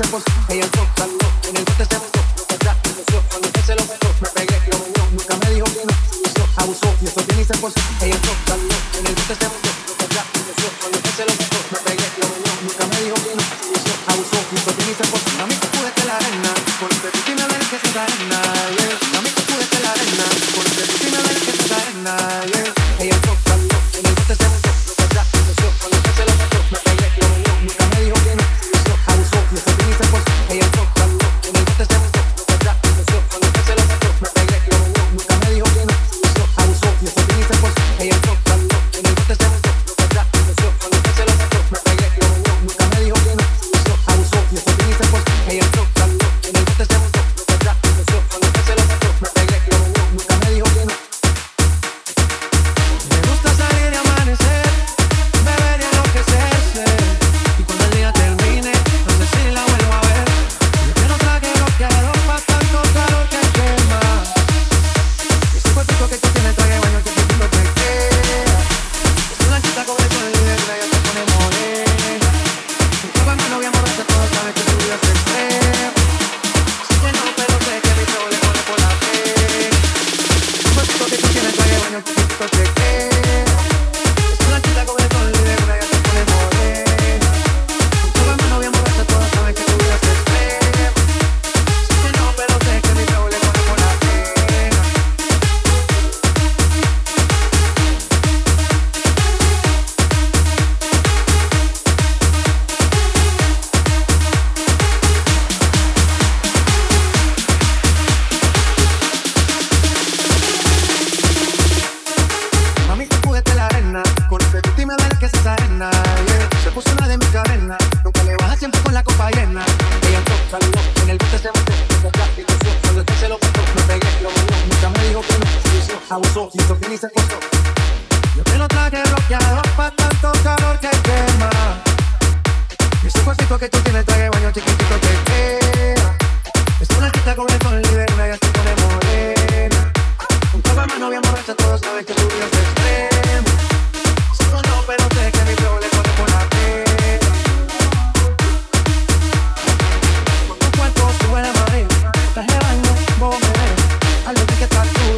ella enfoca en el bote se botó, cuando usted se lo me pegué, lo unió, nunca me dijo que no, abusó, abusó, y esto tiene y se ella enfoca en el bote se. abusó, sin sofía ni se esforzó. Yo te lo traje bloqueado pa' tanto calor que quema. Ese cuerpito que tú tienes, traje baño chiquitito te queda. Es una chica con el sol líder, una así pone morena. Un copa más novia borracha, todos saben que tu vida es extremo. Solo no, pero sé que mi peor le pone por la pena. Cuando tu cuerpo sube la marea, traje baño, vos me ves. Algo que está tú